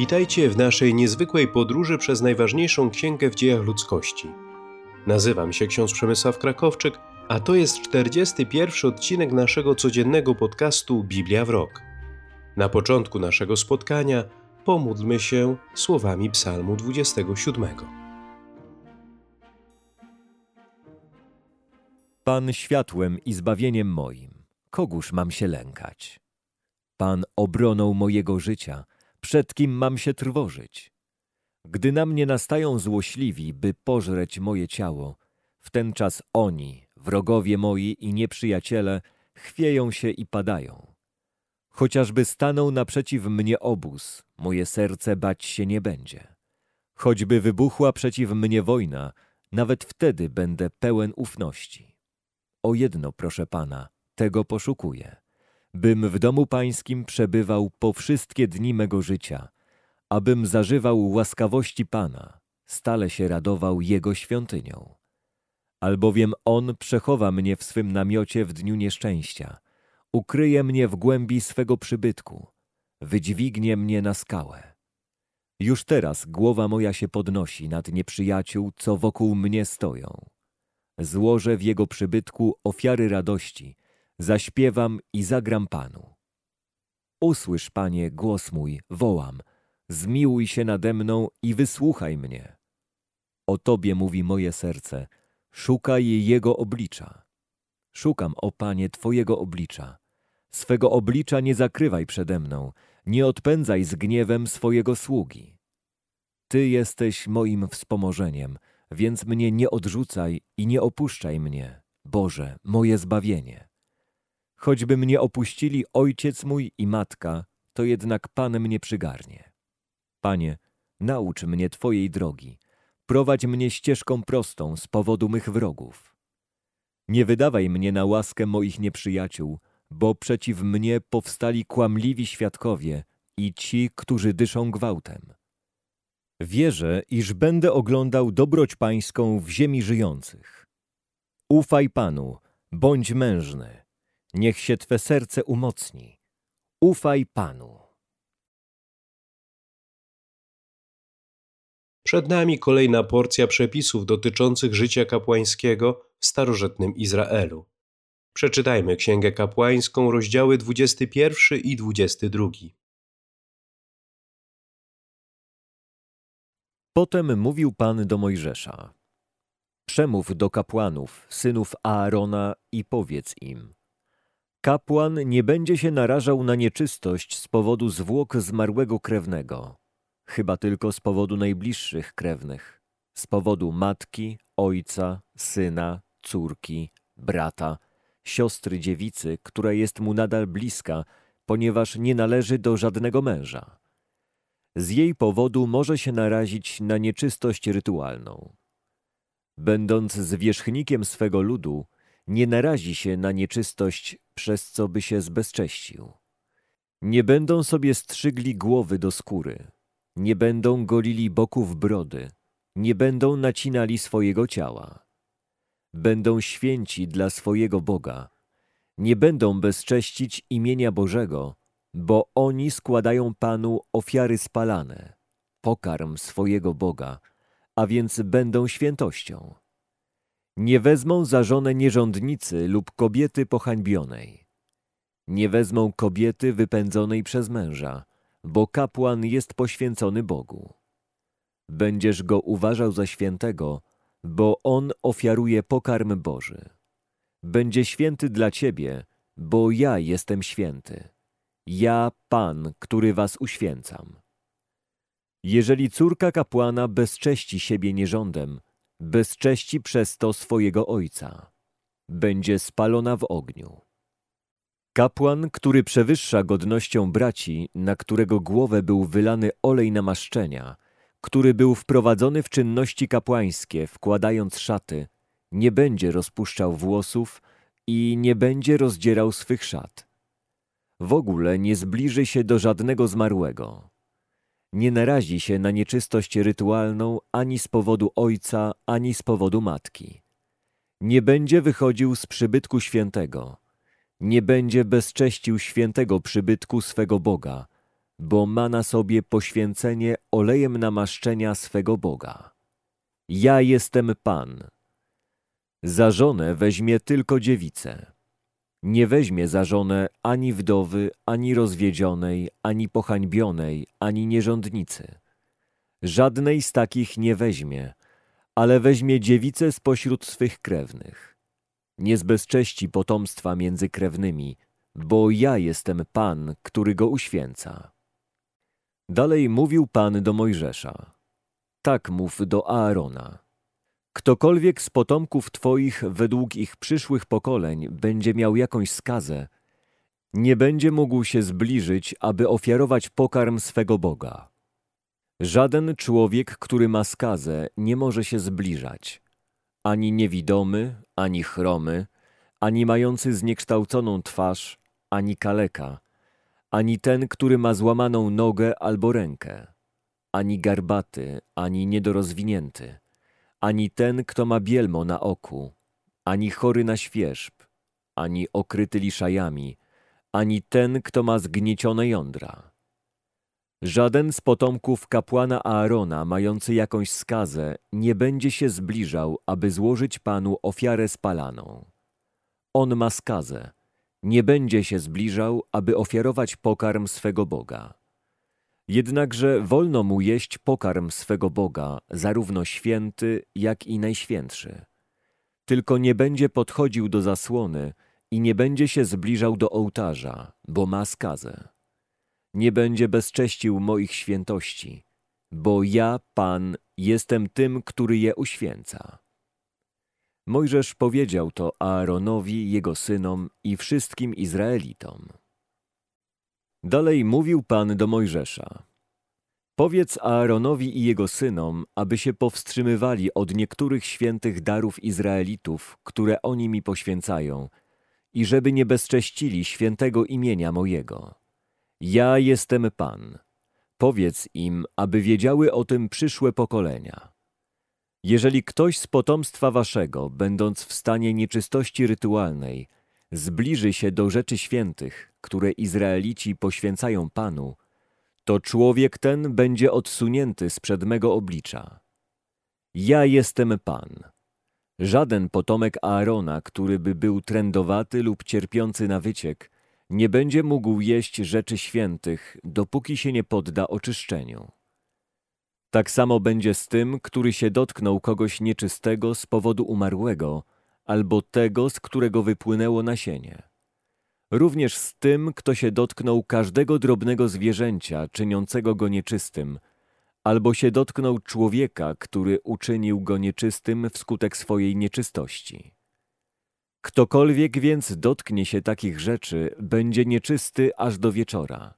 Witajcie w naszej niezwykłej podróży przez najważniejszą księgę w dziejach ludzkości. Nazywam się ksiądz Przemysław Krakowczyk, a to jest 41 odcinek naszego codziennego podcastu Biblia w rok. Na początku naszego spotkania pomódlmy się słowami Psalmu 27. Pan światłem i zbawieniem moim, kogóż mam się lękać? Pan obroną mojego życia, przed kim mam się trwożyć? Gdy na mnie nastają złośliwi, by pożreć moje ciało, w ten czas oni, wrogowie moi i nieprzyjaciele, chwieją się i padają. Chociażby stanął naprzeciw mnie obóz, moje serce bać się nie będzie. Choćby wybuchła przeciw mnie wojna, nawet wtedy będę pełen ufności. O jedno proszę Pana, tego poszukuję, bym w domu Pańskim przebywał po wszystkie dni mego życia, abym zażywał łaskawości Pana, stale się radował Jego świątynią. Albowiem On przechowa mnie w swym namiocie w dniu nieszczęścia, ukryje mnie w głębi swego przybytku, wydźwignie mnie na skałę. Już teraz głowa moja się podnosi nad nieprzyjaciół, co wokół mnie stoją. Złożę w Jego przybytku ofiary radości, zaśpiewam i zagram Panu. Usłysz, Panie, głos mój, wołam, zmiłuj się nade mną i wysłuchaj mnie. O Tobie mówi moje serce, szukaj Jego oblicza. Szukam, o Panie, Twojego oblicza. Swego oblicza nie zakrywaj przede mną, nie odpędzaj z gniewem swojego sługi. Ty jesteś moim wspomożeniem, więc mnie nie odrzucaj i nie opuszczaj mnie, Boże, moje zbawienie. Choćby mnie opuścili ojciec mój i matka, to jednak Pan mnie przygarnie. Panie, naucz mnie Twojej drogi, prowadź mnie ścieżką prostą z powodu mych wrogów. Nie wydawaj mnie na łaskę moich nieprzyjaciół, bo przeciw mnie powstali kłamliwi świadkowie i ci, którzy dyszą gwałtem. Wierzę, iż będę oglądał dobroć pańską w ziemi żyjących. Ufaj Panu, bądź mężny, niech się Twe serce umocni. Ufaj Panu. Przed nami kolejna porcja przepisów dotyczących życia kapłańskiego w starożytnym Izraelu. Przeczytajmy Księgę Kapłańską, rozdziały 21 i 22. Potem mówił Pan do Mojżesza. Przemów do kapłanów, synów Aarona i powiedz im. Kapłan nie będzie się narażał na nieczystość z powodu zwłok zmarłego krewnego, chyba tylko z powodu najbliższych krewnych, z powodu matki, ojca, syna, córki, brata, siostry dziewicy, która jest mu nadal bliska, ponieważ nie należy do żadnego męża. Z jej powodu może się narazić na nieczystość rytualną. Będąc zwierzchnikiem swego ludu, nie narazi się na nieczystość, przez co by się zbezcześcił. Nie będą sobie strzygli głowy do skóry, nie będą golili boków brody, nie będą nacinali swojego ciała. Będą święci dla swojego Boga, nie będą bezcześcić imienia Bożego, bo oni składają Panu ofiary spalane, pokarm swojego Boga, a więc będą świętością. Nie wezmą za żonę nierządnicy lub kobiety pohańbionej. Nie wezmą kobiety wypędzonej przez męża, bo kapłan jest poświęcony Bogu. Będziesz go uważał za świętego, bo on ofiaruje pokarm Boży. Będzie święty dla ciebie, bo ja jestem święty. Ja, Pan, który was uświęcam. Jeżeli córka kapłana bezcześci siebie nierządem, bezcześci przez to swojego ojca. Będzie spalona w ogniu. Kapłan, który przewyższa godnością braci, na którego głowę był wylany olej namaszczenia, który był wprowadzony w czynności kapłańskie, wkładając szaty, nie będzie rozpuszczał włosów i nie będzie rozdzierał swych szat. W ogóle nie zbliży się do żadnego zmarłego nie narazi się na nieczystość rytualną ani z powodu ojca, ani z powodu matki. Nie będzie wychodził z przybytku świętego. Nie będzie bezcześcił świętego przybytku swego Boga, bo ma na sobie poświęcenie olejem namaszczenia swego Boga. Ja jestem Pan. Za żonę weźmie tylko dziewicę. Nie weźmie za żonę ani wdowy, ani rozwiedzionej, ani pohańbionej, ani nierządnicy. Żadnej z takich nie weźmie, ale weźmie dziewicę spośród swych krewnych. Nie zbezcześci potomstwa między krewnymi, bo ja jestem Pan, który go uświęca. Dalej mówił Pan do Mojżesza. Tak mów do Aarona. Ktokolwiek z potomków Twoich według ich przyszłych pokoleń będzie miał jakąś skazę, nie będzie mógł się zbliżyć, aby ofiarować pokarm swego Boga. Żaden człowiek, który ma skazę, nie może się zbliżać. Ani niewidomy, ani chromy, ani mający zniekształconą twarz, ani kaleka, ani ten, który ma złamaną nogę albo rękę, ani garbaty, ani niedorozwinięty, ani ten, kto ma bielmo na oku, ani chory na świerzb, ani okryty liszajami, ani ten, kto ma zgniecione jądra. Żaden z potomków kapłana Aarona, mający jakąś skazę, nie będzie się zbliżał, aby złożyć Panu ofiarę spalaną. On ma skazę, nie będzie się zbliżał, aby ofiarować pokarm swego Boga. Jednakże wolno mu jeść pokarm swego Boga, zarówno święty, jak i najświętszy. Tylko nie będzie podchodził do zasłony i nie będzie się zbliżał do ołtarza, bo ma skazę. Nie będzie bezcześcił moich świętości, bo ja, Pan, jestem tym, który je uświęca. Mojżesz powiedział to Aaronowi, jego synom i wszystkim Izraelitom. Dalej mówił Pan do Mojżesza. Powiedz Aaronowi i jego synom, aby się powstrzymywali od niektórych świętych darów Izraelitów, które oni mi poświęcają, i żeby nie bezcześcili świętego imienia mojego. Ja jestem Pan. Powiedz im, aby wiedziały o tym przyszłe pokolenia. Jeżeli ktoś z potomstwa waszego, będąc w stanie nieczystości rytualnej, zbliży się do rzeczy świętych, które Izraelici poświęcają Panu, to człowiek ten będzie odsunięty sprzed mego oblicza. Ja jestem Pan. Żaden potomek Aarona, który by był trędowaty lub cierpiący na wyciek, nie będzie mógł jeść rzeczy świętych, dopóki się nie podda oczyszczeniu. Tak samo będzie z tym, który się dotknął kogoś nieczystego z powodu umarłego, albo tego, z którego wypłynęło nasienie. Również z tym, kto się dotknął każdego drobnego zwierzęcia, czyniącego go nieczystym, albo się dotknął człowieka, który uczynił go nieczystym wskutek swojej nieczystości. Ktokolwiek więc dotknie się takich rzeczy, będzie nieczysty aż do wieczora.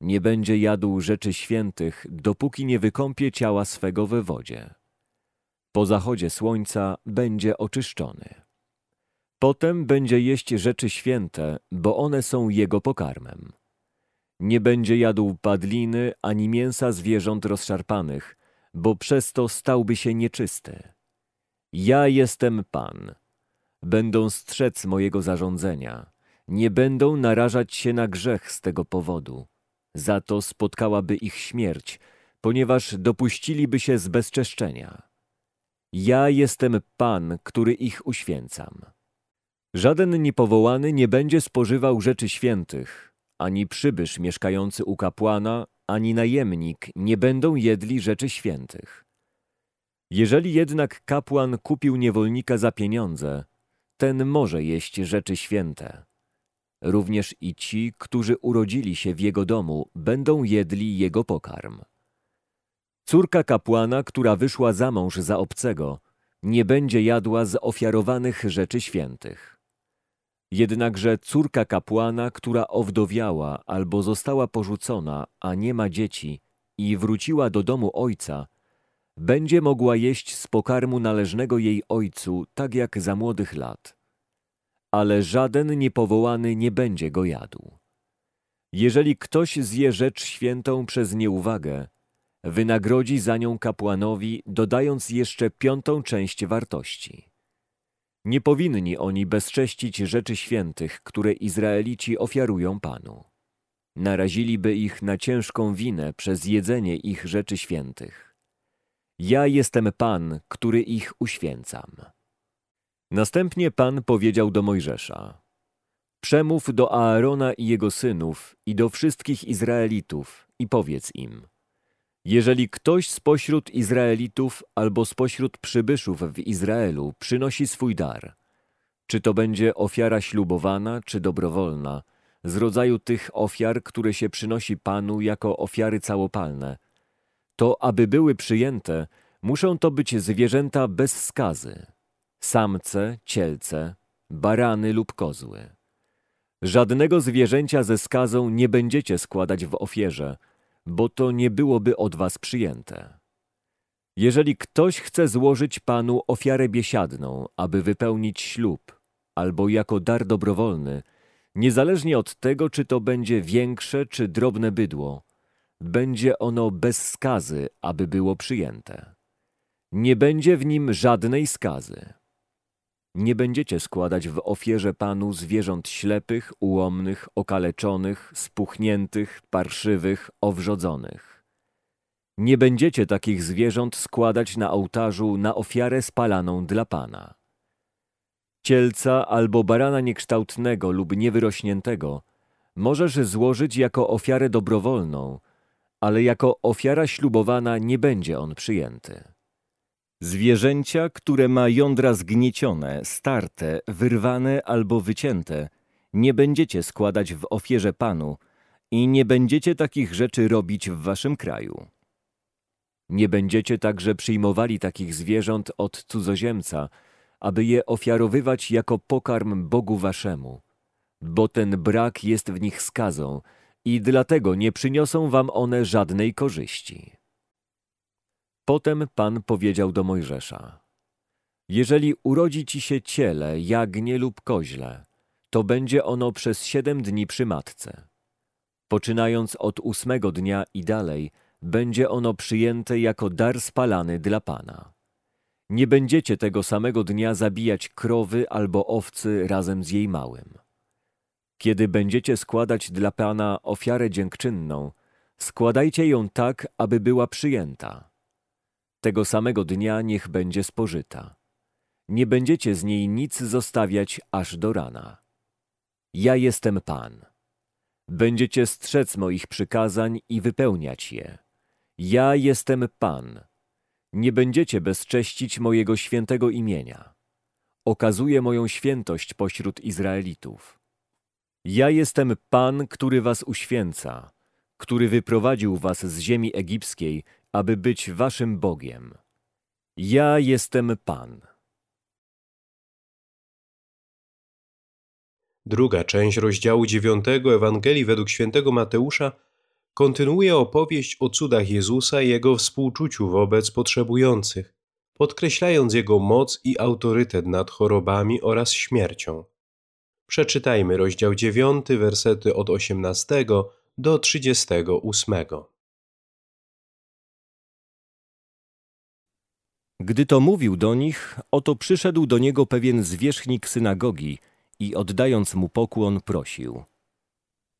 Nie będzie jadł rzeczy świętych, dopóki nie wykąpie ciała swego we wodzie. Po zachodzie słońca będzie oczyszczony. Potem będzie jeść rzeczy święte, bo one są jego pokarmem. Nie będzie jadł padliny ani mięsa zwierząt rozszarpanych, bo przez to stałby się nieczysty. Ja jestem Pan. Będą strzec mojego zarządzenia. Nie będą narażać się na grzech z tego powodu. Za to spotkałaby ich śmierć, ponieważ dopuściliby się zbezczeszczenia. Ja jestem Pan, który ich uświęcam. Żaden niepowołany nie będzie spożywał rzeczy świętych, ani przybysz mieszkający u kapłana, ani najemnik nie będą jedli rzeczy świętych. Jeżeli jednak kapłan kupił niewolnika za pieniądze, ten może jeść rzeczy święte. Również i ci, którzy urodzili się w jego domu, będą jedli jego pokarm. Córka kapłana, która wyszła za mąż za obcego, nie będzie jadła z ofiarowanych rzeczy świętych. Jednakże córka kapłana, która owdowiała albo została porzucona, a nie ma dzieci i wróciła do domu ojca, będzie mogła jeść z pokarmu należnego jej ojcu, tak jak za młodych lat. Ale żaden niepowołany nie będzie go jadł. Jeżeli ktoś zje rzecz świętą przez nieuwagę, wynagrodzi za nią kapłanowi, dodając jeszcze piątą część wartości. Nie powinni oni bezcześcić rzeczy świętych, które Izraelici ofiarują Panu. naraziliby ich na ciężką winę przez jedzenie ich rzeczy świętych. Ja jestem Pan, który ich uświęcam. Następnie Pan powiedział do Mojżesza: Przemów do Aarona i jego synów i do wszystkich Izraelitów i powiedz im: Jeżeli ktoś spośród Izraelitów albo spośród przybyszów w Izraelu przynosi swój dar, czy to będzie ofiara ślubowana czy dobrowolna, z rodzaju tych ofiar, które się przynosi Panu jako ofiary całopalne, to aby były przyjęte, muszą to być zwierzęta bez skazy, samce, cielce, barany lub kozły. Żadnego zwierzęcia ze skazą nie będziecie składać w ofierze, bo to nie byłoby od was przyjęte. Jeżeli ktoś chce złożyć Panu ofiarę biesiadną, aby wypełnić ślub, albo jako dar dobrowolny, niezależnie od tego, czy to będzie większe czy drobne bydło, będzie ono bez skazy, aby było przyjęte. Nie będzie w nim żadnej skazy. Nie będziecie składać w ofierze Panu zwierząt ślepych, ułomnych, okaleczonych, spuchniętych, parszywych, owrzodzonych. Nie będziecie takich zwierząt składać na ołtarzu na ofiarę spalaną dla Pana. Cielca albo barana niekształtnego lub niewyrośniętego możesz złożyć jako ofiarę dobrowolną, ale jako ofiara ślubowana nie będzie on przyjęty. Zwierzęcia, które ma jądra zgniecione, starte, wyrwane albo wycięte, nie będziecie składać w ofierze Panu i nie będziecie takich rzeczy robić w waszym kraju. Nie będziecie także przyjmowali takich zwierząt od cudzoziemca, aby je ofiarowywać jako pokarm Bogu waszemu, bo ten brak jest w nich skazą i dlatego nie przyniosą wam one żadnej korzyści. Potem Pan powiedział do Mojżesza: Jeżeli urodzi ci się ciele, jagnie lub koźle, to będzie ono przez siedem dni przy matce. Poczynając od ósmego dnia i dalej, będzie ono przyjęte jako dar spalany dla Pana. Nie będziecie tego samego dnia zabijać krowy albo owcy razem z jej małym. Kiedy będziecie składać dla Pana ofiarę dziękczynną, składajcie ją tak, aby była przyjęta. Tego samego dnia niech będzie spożyta. Nie będziecie z niej nic zostawiać aż do rana. Ja jestem Pan. Będziecie strzec moich przykazań i wypełniać je. Ja jestem Pan. Nie będziecie bezcześcić mojego świętego imienia. Okazuję moją świętość pośród Izraelitów. Ja jestem Pan, który was uświęca, który wyprowadził was z ziemi egipskiej, aby być waszym Bogiem. Ja jestem Pan. Druga część rozdziału dziewiątego Ewangelii według świętego Mateusza kontynuuje opowieść o cudach Jezusa i jego współczuciu wobec potrzebujących, podkreślając jego moc i autorytet nad chorobami oraz śmiercią. Przeczytajmy rozdział 9, wersety od 18 do 38. Gdy to mówił do nich, oto przyszedł do niego pewien zwierzchnik synagogi i oddając mu pokłon prosił.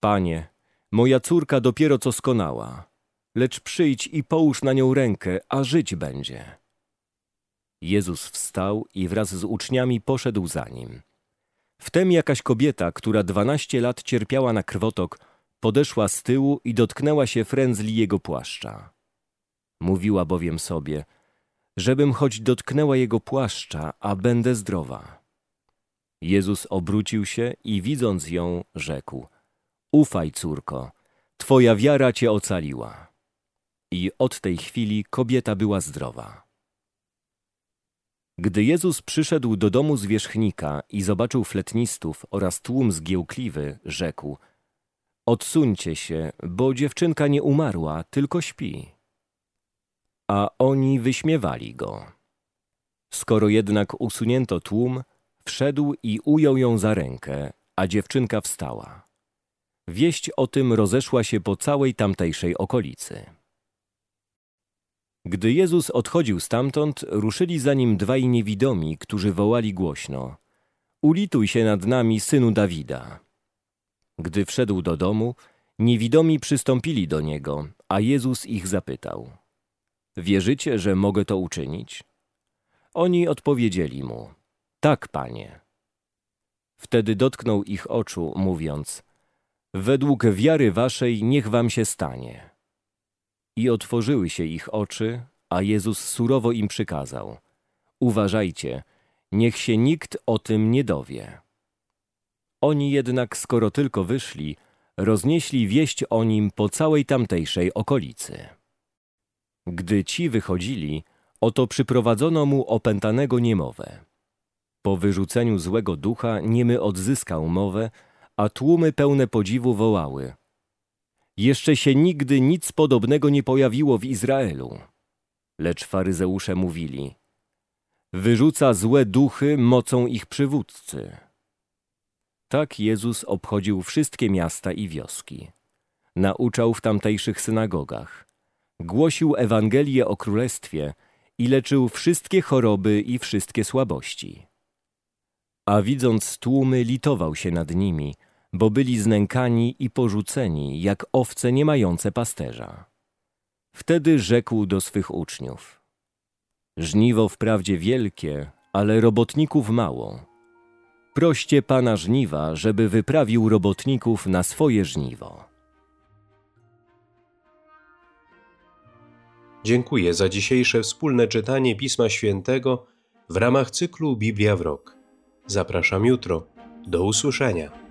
Panie, moja córka dopiero co skonała, lecz przyjdź i połóż na nią rękę, a żyć będzie. Jezus wstał i wraz z uczniami poszedł za nim. Wtem jakaś kobieta, która dwanaście lat cierpiała na krwotok, podeszła z tyłu i dotknęła się frędzli jego płaszcza. Mówiła bowiem sobie, żebym choć dotknęła jego płaszcza, a będę zdrowa. Jezus obrócił się i widząc ją, rzekł: Ufaj, córko, twoja wiara cię ocaliła. I od tej chwili kobieta była zdrowa. Gdy Jezus przyszedł do domu zwierzchnika i zobaczył fletnistów oraz tłum zgiełkliwy, rzekł: Odsuńcie się, bo dziewczynka nie umarła, tylko śpi. A oni wyśmiewali go. Skoro jednak usunięto tłum, wszedł i ujął ją za rękę, a dziewczynka wstała. Wieść o tym rozeszła się po całej tamtejszej okolicy. Gdy Jezus odchodził stamtąd, ruszyli za nim dwaj niewidomi, którzy wołali głośno: Ulituj się nad nami, synu Dawida. Gdy wszedł do domu, Niewidomi przystąpili do niego, a Jezus ich zapytał: Wierzycie, że mogę to uczynić? Oni odpowiedzieli mu: Tak, panie. Wtedy dotknął ich oczu, mówiąc: Według wiary waszej niech wam się stanie. I otworzyły się ich oczy, a Jezus surowo im przykazał: Uważajcie, niech się nikt o tym nie dowie. Oni jednak, skoro tylko wyszli, roznieśli wieść o nim po całej tamtejszej okolicy. Gdy ci wychodzili, oto przyprowadzono mu opętanego niemowę. Po wyrzuceniu złego ducha niemy odzyskał mowę, a tłumy pełne podziwu wołały. Jeszcze się nigdy nic podobnego nie pojawiło w Izraelu. Lecz faryzeusze mówili, wyrzuca złe duchy mocą ich przywódcy. Tak Jezus obchodził wszystkie miasta i wioski. Nauczał w tamtejszych synagogach. Głosił Ewangelię o Królestwie i leczył wszystkie choroby i wszystkie słabości. A widząc tłumy, litował się nad nimi, bo byli znękani i porzuceni, jak owce nie mające pasterza. Wtedy rzekł do swych uczniów: Żniwo wprawdzie wielkie, ale robotników mało. Proście pana żniwa, żeby wyprawił robotników na swoje żniwo. Dziękuję za dzisiejsze wspólne czytanie Pisma Świętego w ramach cyklu Biblia w rok. Zapraszam jutro. Do usłyszenia.